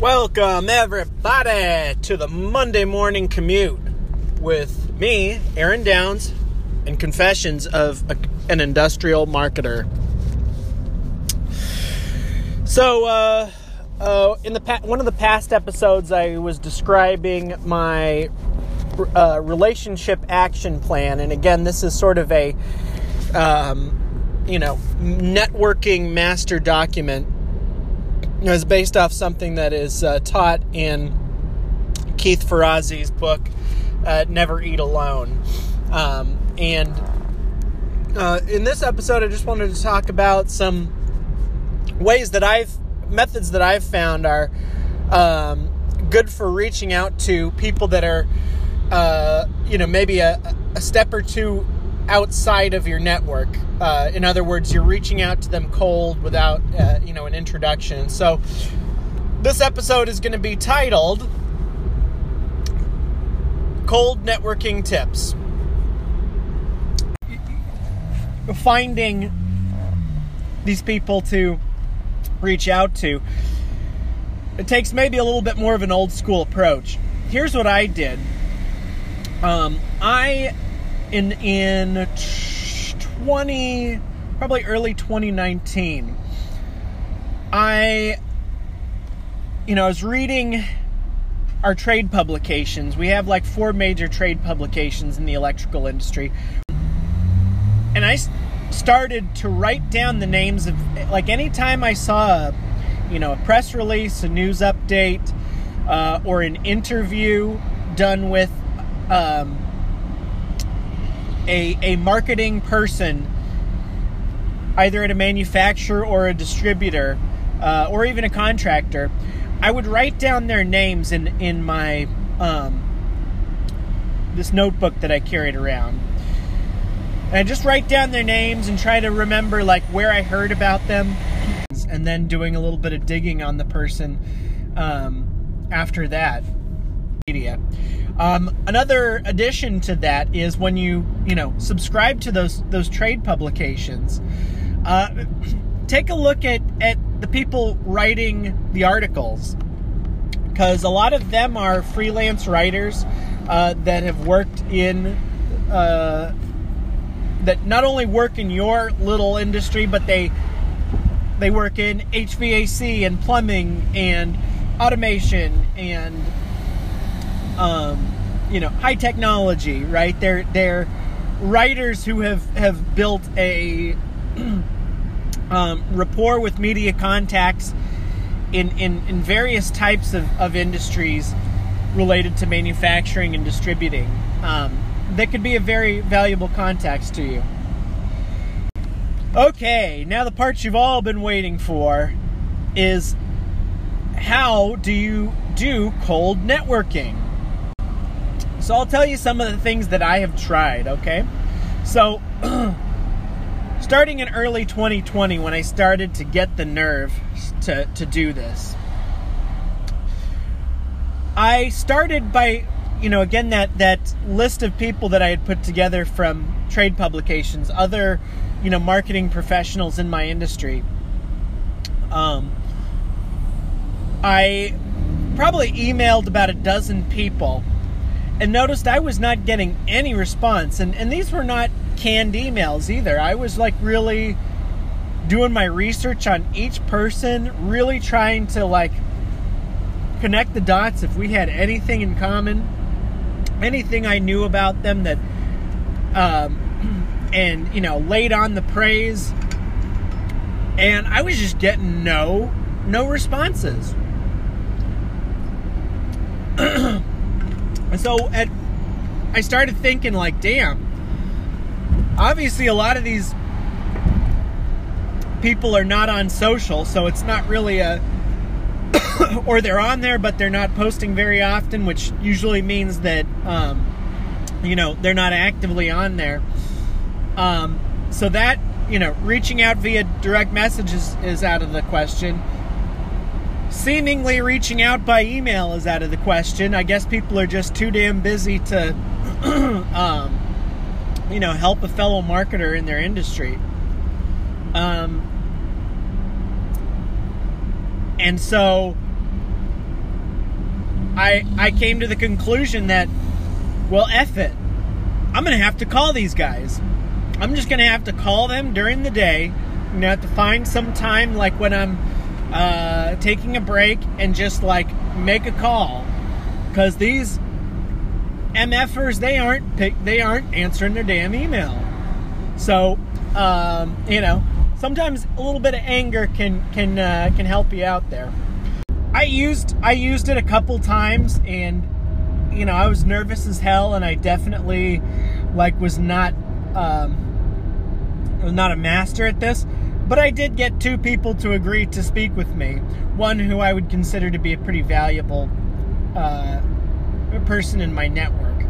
Welcome, everybody, to the Monday morning commute with me, Aaron Downs, and Confessions of a, an Industrial Marketer. So, uh, uh, in the pa- one of the past episodes, I was describing my uh, relationship action plan, and again, this is sort of a, um, you know, networking master document was based off something that is uh, taught in Keith Ferrazzi's book, uh, Never Eat Alone. Um, and uh, in this episode, I just wanted to talk about some ways that I've, methods that I've found are um, good for reaching out to people that are, uh, you know, maybe a, a step or two outside of your network. Uh, in other words, you're reaching out to them cold without, uh, you know, an introduction. So, this episode is going to be titled "Cold Networking Tips." Finding these people to reach out to. It takes maybe a little bit more of an old school approach. Here's what I did. Um, I in in 20 probably early 2019 i you know i was reading our trade publications. We have like four major trade publications in the electrical industry. And i started to write down the names of like anytime i saw a, you know a press release a news update uh, or an interview done with um, a, a marketing person, either at a manufacturer or a distributor, uh, or even a contractor, I would write down their names in in my um, this notebook that I carried around. And I just write down their names and try to remember like where I heard about them, and then doing a little bit of digging on the person um, after that. Media. Um, another addition to that is when you you know subscribe to those those trade publications, uh, take a look at at the people writing the articles because a lot of them are freelance writers uh, that have worked in uh, that not only work in your little industry but they they work in HVAC and plumbing and automation and um, you know, high technology, right? They're they're writers who have have built a um, rapport with media contacts in in, in various types of, of industries related to manufacturing and distributing. Um, that could be a very valuable contacts to you. Okay, now the part you've all been waiting for is how do you do cold networking? So I'll tell you some of the things that I have tried, okay? So, starting in early 2020, when I started to get the nerve to, to do this, I started by, you know, again, that, that list of people that I had put together from trade publications, other, you know, marketing professionals in my industry. Um, I probably emailed about a dozen people and noticed I was not getting any response. And, and these were not canned emails either. I was like really doing my research on each person, really trying to like connect the dots if we had anything in common, anything I knew about them that, um, and you know, laid on the praise. And I was just getting no, no responses. And so at I started thinking like, damn. Obviously a lot of these people are not on social, so it's not really a or they're on there but they're not posting very often, which usually means that um, you know, they're not actively on there. Um, so that, you know, reaching out via direct messages is out of the question seemingly reaching out by email is out of the question. I guess people are just too damn busy to, um, you know, help a fellow marketer in their industry. Um, and so I I came to the conclusion that well, F it. I'm gonna have to call these guys. I'm just gonna have to call them during the day. I'm gonna have to find some time, like when I'm uh, taking a break, and just like make a call, because these MFers they aren't they aren't answering their damn email. So, um, you know, sometimes a little bit of anger can can uh, can help you out there. I used I used it a couple times, and you know I was nervous as hell, and I definitely like was not um, was not a master at this. But I did get two people to agree to speak with me. One who I would consider to be a pretty valuable uh, person in my network.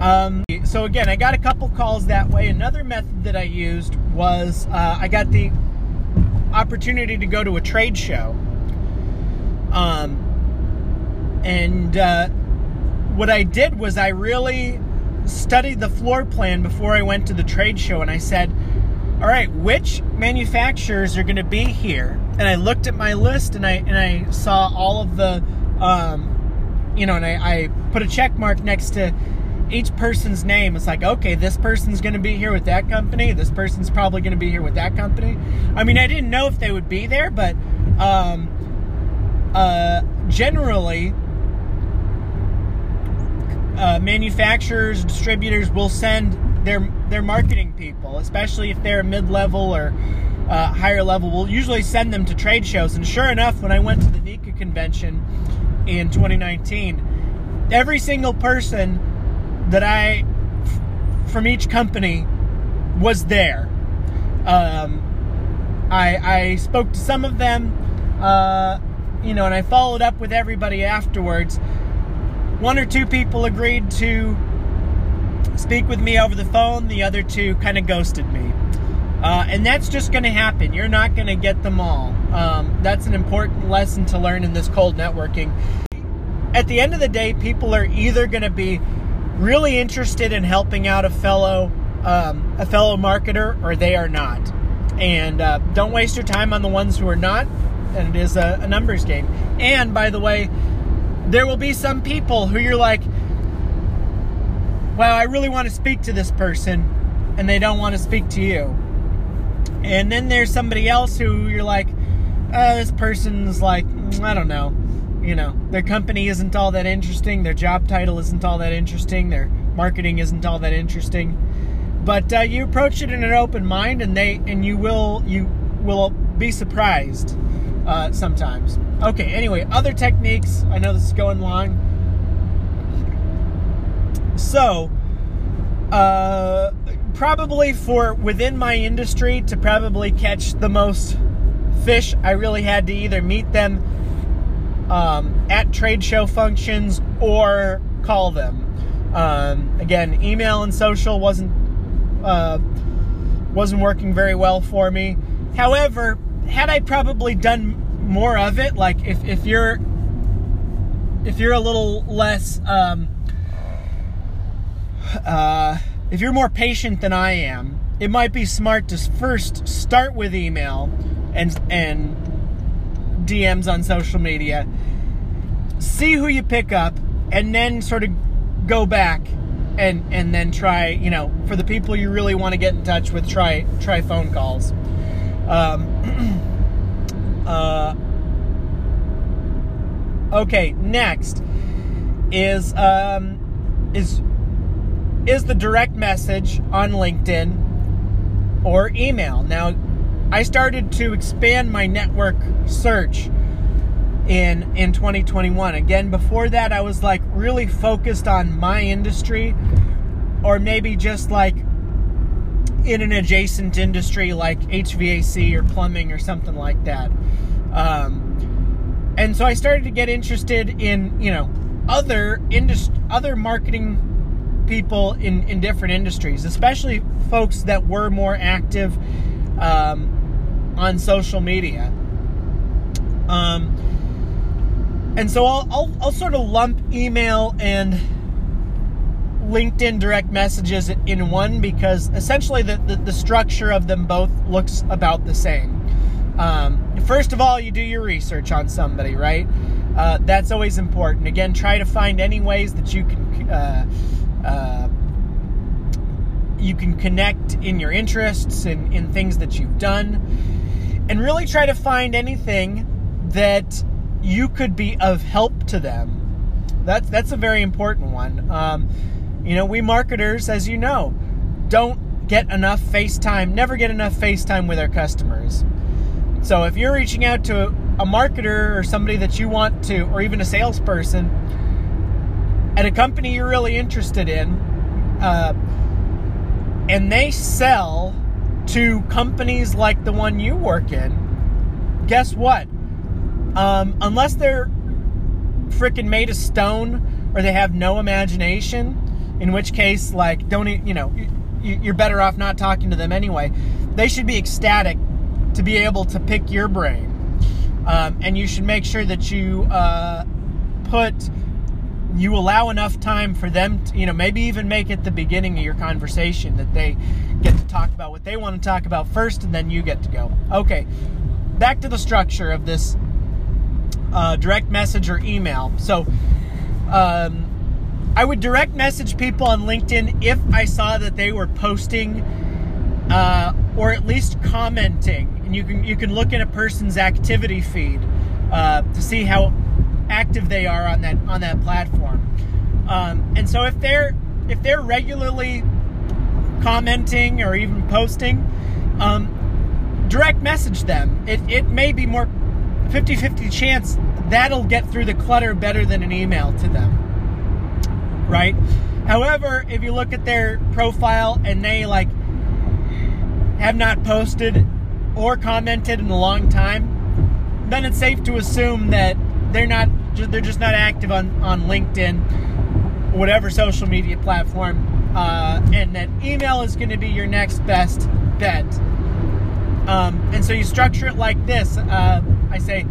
Um, so again, I got a couple calls that way. Another method that I used was uh, I got the opportunity to go to a trade show. Um, and uh, what I did was I really studied the floor plan before I went to the trade show, and I said, "All right, which manufacturers are going to be here?" And I looked at my list, and I and I saw all of the, um, you know, and I, I put a check mark next to each person's name. It's like, okay, this person's going to be here with that company. This person's probably going to be here with that company. I mean, I didn't know if they would be there, but um, uh, generally, uh, manufacturers, distributors will send their their marketing people, especially if they're mid-level or uh, higher level. Will usually send them to trade shows. And sure enough, when I went to the NECA convention in 2019, every single person that I, from each company, was there. Um, I, I spoke to some of them, uh, you know, and I followed up with everybody afterwards. One or two people agreed to speak with me over the phone, the other two kind of ghosted me. Uh, and that's just going to happen. You're not going to get them all. Um, that's an important lesson to learn in this cold networking. At the end of the day, people are either going to be really interested in helping out a fellow um, a fellow marketer or they are not. And uh, don't waste your time on the ones who are not. And it is a, a numbers game. And by the way, there will be some people who you're like, wow, I really want to speak to this person, and they don't want to speak to you. And then there's somebody else who you're like, uh, this person's like, mm, I don't know you know, their company isn't all that interesting, their job title isn't all that interesting, their marketing isn't all that interesting. But uh, you approach it in an open mind, and they and you will you will be surprised uh, sometimes. Okay. Anyway, other techniques. I know this is going long. So, uh, probably for within my industry to probably catch the most fish, I really had to either meet them um, at trade show functions or call them. Um, again, email and social wasn't uh, wasn't working very well for me. However, had I probably done more of it, like if, if you're if you're a little less um, uh, if you're more patient than I am, it might be smart to first start with email and and DMs on social media, see who you pick up, and then sort of go back and and then try, you know, for the people you really want to get in touch with, try try phone calls. Um, uh, okay, next is um, is is the direct message on LinkedIn or email. Now, I started to expand my network search in in 2021. Again, before that I was like really focused on my industry or maybe just like in an adjacent industry like HVAC or plumbing or something like that. Um, and so I started to get interested in, you know, other industry other marketing people in in different industries, especially folks that were more active um, on social media. Um, and so I'll, I'll, I'll sort of lump email and LinkedIn direct messages in one because essentially the, the, the structure of them both looks about the same. Um, first of all, you do your research on somebody, right? Uh, that's always important. Again, try to find any ways that you can uh, uh, you can connect in your interests and in things that you've done, and really try to find anything that you could be of help to them. That's that's a very important one. Um, you know, we marketers, as you know, don't get enough FaceTime, never get enough FaceTime with our customers. So if you're reaching out to a marketer or somebody that you want to, or even a salesperson at a company you're really interested in, uh, and they sell to companies like the one you work in, guess what? Um, unless they're freaking made of stone or they have no imagination, in which case, like, don't you know, you're better off not talking to them anyway. They should be ecstatic to be able to pick your brain, um, and you should make sure that you uh, put you allow enough time for them to, you know maybe even make it the beginning of your conversation that they get to talk about what they want to talk about first and then you get to go okay back to the structure of this uh, direct message or email. So um, I would direct message people on LinkedIn if I saw that they were posting uh, or at least commenting. And you can you can look at a person's activity feed uh, to see how active they are on that on that platform. Um, and so if they're if they're regularly commenting or even posting, um, direct message them. It, it may be more 50 50 chance that'll get through the clutter better than an email to them. Right? However, if you look at their profile and they like have not posted or commented in a long time, then it's safe to assume that they're not they're just not active on on LinkedIn, whatever social media platform, uh, and that email is going to be your next best bet. Um, and so you structure it like this. Uh, I say,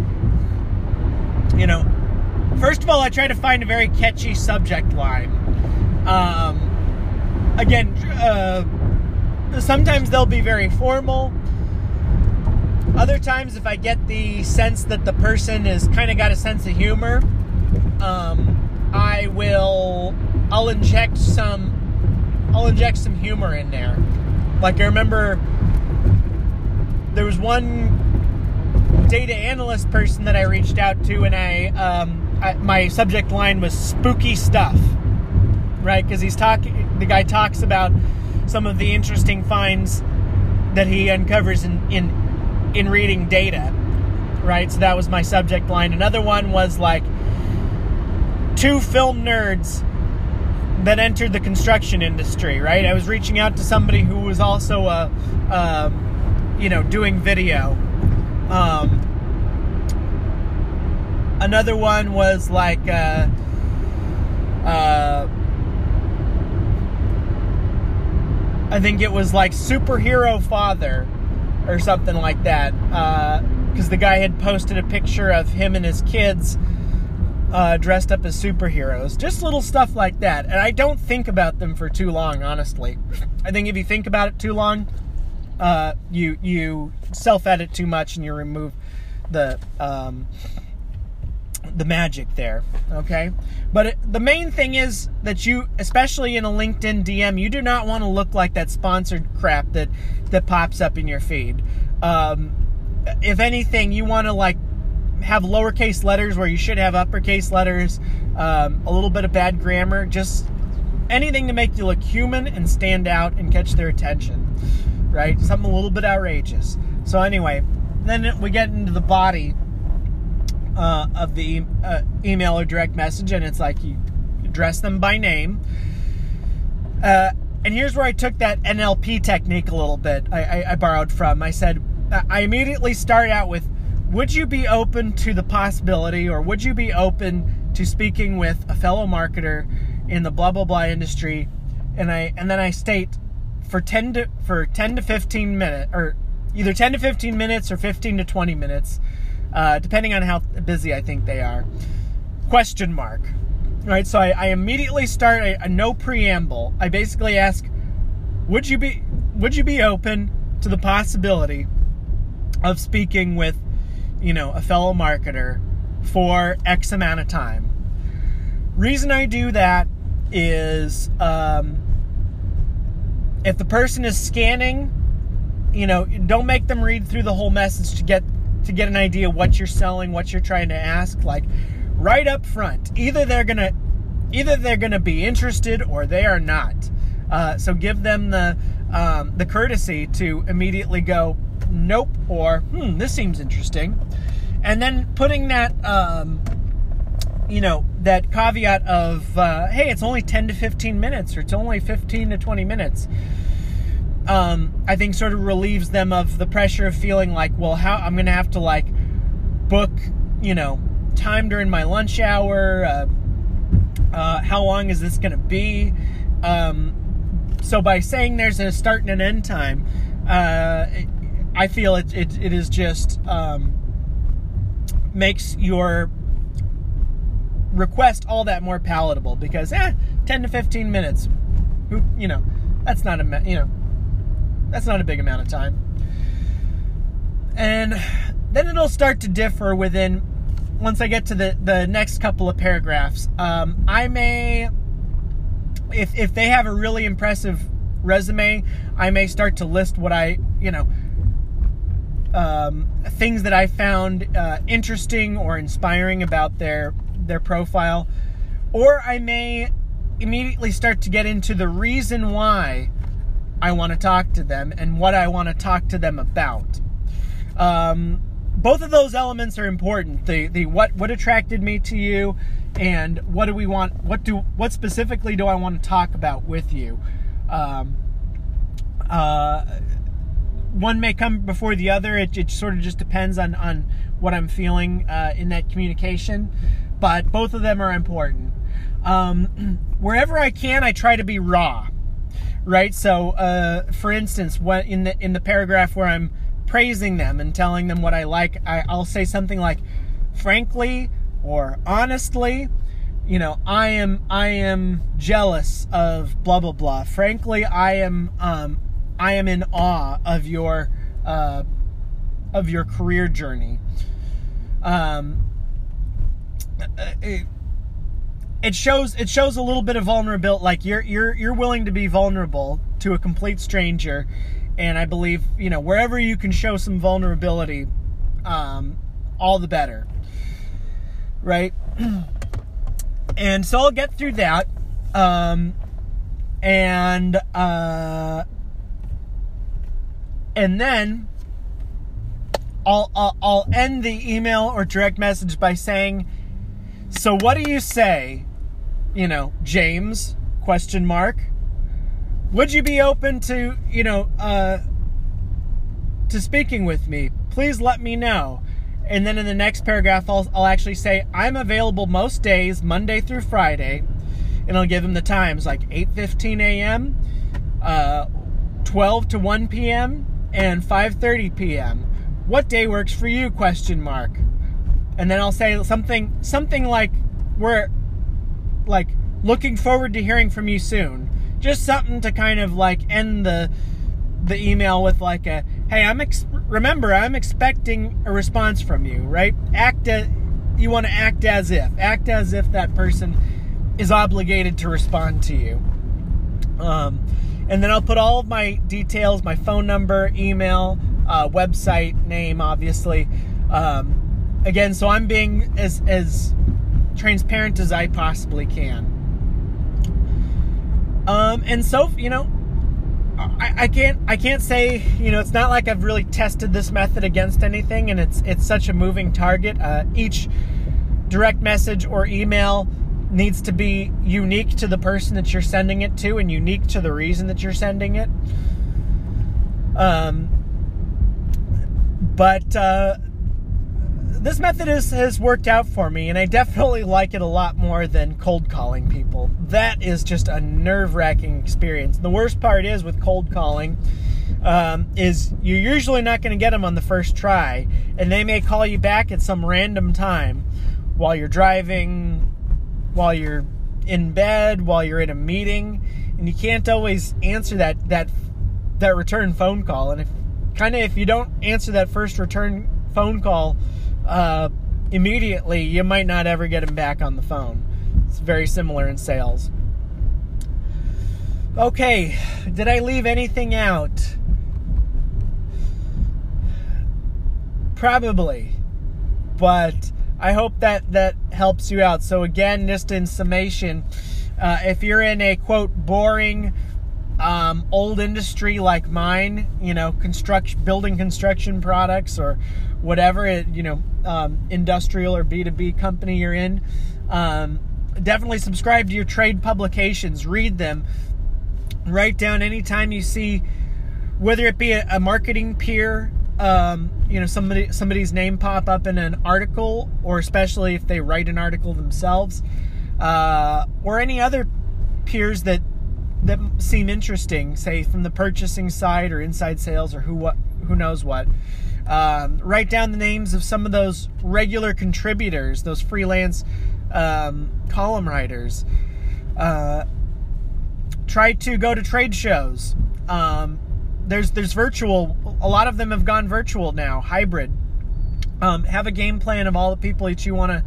you know, first of all, I try to find a very catchy subject line. Um, again, uh, sometimes they'll be very formal. Other times, if I get the sense that the person has kind of got a sense of humor, um, I will, I'll inject some, I'll inject some humor in there. Like I remember there was one data analyst person that I reached out to, and I, um, I my subject line was spooky stuff, right? Because he's talking, the guy talks about some of the interesting finds that he uncovers in in in reading data, right? So that was my subject line. Another one was like two film nerds that entered the construction industry, right? I was reaching out to somebody who was also a, a you know, doing video. Um, another one was like, uh, uh, I think it was like superhero father or something like that. Because uh, the guy had posted a picture of him and his kids uh, dressed up as superheroes. Just little stuff like that. And I don't think about them for too long, honestly. I think if you think about it too long, uh, you you self edit too much and you remove the um, the magic there. Okay, but it, the main thing is that you, especially in a LinkedIn DM, you do not want to look like that sponsored crap that that pops up in your feed. Um, if anything, you want to like have lowercase letters where you should have uppercase letters, um, a little bit of bad grammar, just anything to make you look human and stand out and catch their attention right? Something a little bit outrageous. So anyway, then we get into the body uh, of the uh, email or direct message, and it's like you address them by name. Uh, and here's where I took that NLP technique a little bit. I, I, I borrowed from. I said I immediately start out with, "Would you be open to the possibility, or would you be open to speaking with a fellow marketer in the blah blah blah industry?" And I and then I state for 10 to for 10 to 15 minutes or either 10 to 15 minutes or 15 to 20 minutes uh, depending on how busy i think they are. Question mark. Right so i, I immediately start a, a, no preamble. I basically ask would you be would you be open to the possibility of speaking with you know a fellow marketer for X amount of time. Reason I do that is um, if the person is scanning, you know, don't make them read through the whole message to get to get an idea what you're selling, what you're trying to ask. Like right up front, either they're gonna either they're gonna be interested or they are not. Uh, so give them the um, the courtesy to immediately go nope or hmm this seems interesting, and then putting that um, you know that caveat of uh, hey it's only 10 to 15 minutes or it's only 15 to 20 minutes um, i think sort of relieves them of the pressure of feeling like well how i'm gonna have to like book you know time during my lunch hour uh, uh, how long is this gonna be? Um, so by saying there's a start and an end time uh, i feel it, it, it is just um, makes your request all that more palatable because eh, 10 to 15 minutes who you know that's not a you know that's not a big amount of time. And then it'll start to differ within once i get to the the next couple of paragraphs. Um, i may if if they have a really impressive resume i may start to list what i you know um, things that i found uh, interesting or inspiring about their their profile, or I may immediately start to get into the reason why I want to talk to them and what I want to talk to them about. Um, both of those elements are important. The the what what attracted me to you, and what do we want? What do what specifically do I want to talk about with you? Um, uh, one may come before the other. It, it sort of just depends on on what I'm feeling uh, in that communication but both of them are important. Um, wherever I can, I try to be raw, right? So, uh, for instance, what in the in the paragraph where I'm praising them and telling them what I like, I, I'll say something like, "Frankly," or "Honestly." You know, I am I am jealous of blah blah blah. Frankly, I am um, I am in awe of your uh, of your career journey. Um, it shows it shows a little bit of vulnerability like you're you're you're willing to be vulnerable to a complete stranger. And i believe you know wherever you can show some vulnerability um, all the better. Right? And so i'll get through that. Um, and uh, and then I'll, I'll I'll end the email or direct message by saying so what do you say, you know, James? Question mark. Would you be open to, you know, uh, to speaking with me? Please let me know. And then in the next paragraph, I'll, I'll actually say I'm available most days, Monday through Friday, and I'll give them the times like 8:15 a.m., uh, 12 to 1 p.m., and 5:30 p.m. What day works for you? Question mark and then I'll say something something like we're like looking forward to hearing from you soon. Just something to kind of like end the the email with like a hey, I'm ex- remember I'm expecting a response from you, right? Act as you want to act as if act as if that person is obligated to respond to you. Um, and then I'll put all of my details, my phone number, email, uh, website name, obviously. Um, again, so I'm being as as transparent as I possibly can. Um, and so you know, I, I can't I can't say you know it's not like I've really tested this method against anything, and it's it's such a moving target. Uh, each direct message or email needs to be unique to the person that you're sending it to, and unique to the reason that you're sending it. Um, but uh, this method is, has worked out for me, and I definitely like it a lot more than cold calling people. That is just a nerve wracking experience. The worst part is with cold calling. Um, is you're usually not going to get them on the first try, and they may call you back at some random time while you're driving, while you're in bed, while you're in a meeting, and you can't always answer that that that return phone call. And if kind of if you don't answer that first return phone call uh, immediately, you might not ever get them back on the phone. It's very similar in sales. Okay, did I leave anything out? Probably. But I hope that that helps you out. So again, just in summation, uh, if you're in a quote boring um, old industry like mine, you know, construction, building construction products or whatever it, you know, um, industrial or B2B company you're in, um, definitely subscribe to your trade publications, read them, write down anytime you see, whether it be a, a marketing peer, um, you know, somebody somebody's name pop up in an article, or especially if they write an article themselves, uh, or any other peers that that seem interesting, say from the purchasing side or inside sales or who what who knows what. Um, write down the names of some of those regular contributors, those freelance um, column writers. Uh, try to go to trade shows. Um, there's there's virtual. A lot of them have gone virtual now, hybrid. Um, have a game plan of all the people that you want to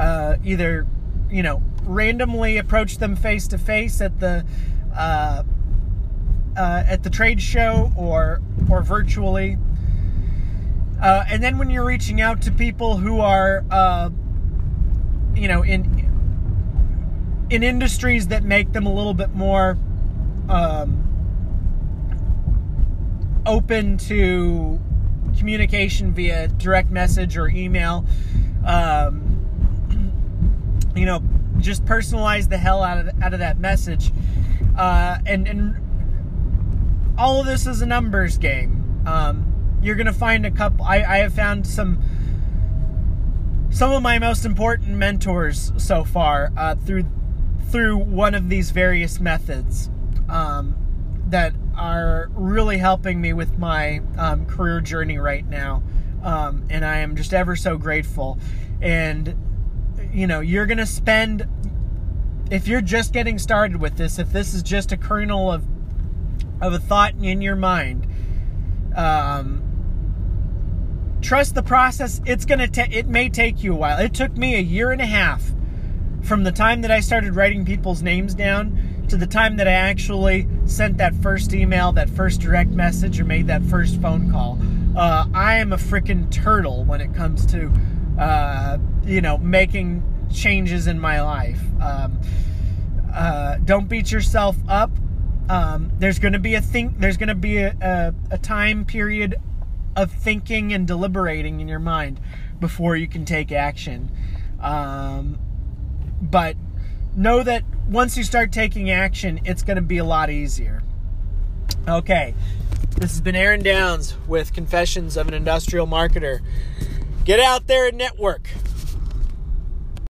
uh, either, you know, randomly approach them face to face at the uh, uh, at the trade show or or virtually. Uh, and then when you're reaching out to people who are, uh, you know, in in industries that make them a little bit more um, open to communication via direct message or email, um, you know, just personalize the hell out of out of that message uh, and and all of this is a numbers game. Um, you're gonna find a couple. I, I have found some some of my most important mentors so far uh, through through one of these various methods um, that are really helping me with my um, career journey right now. Um, and I am just ever so grateful. And you know, you're gonna spend if you're just getting started with this, if this is just a kernel of of a thought in your mind, um, trust the process. It's gonna take. It may take you a while. It took me a year and a half from the time that I started writing people's names down to the time that I actually sent that first email, that first direct message, or made that first phone call. Uh, I am a freaking turtle when it comes to, uh, you know, making changes in my life. Um, uh, don't beat yourself up. Um, there's going to be a think. There's going to be a, a, a time period of thinking and deliberating in your mind before you can take action. Um, but know that once you start taking action, it's going to be a lot easier. Okay, this has been Aaron Downs with Confessions of an Industrial Marketer. Get out there and network.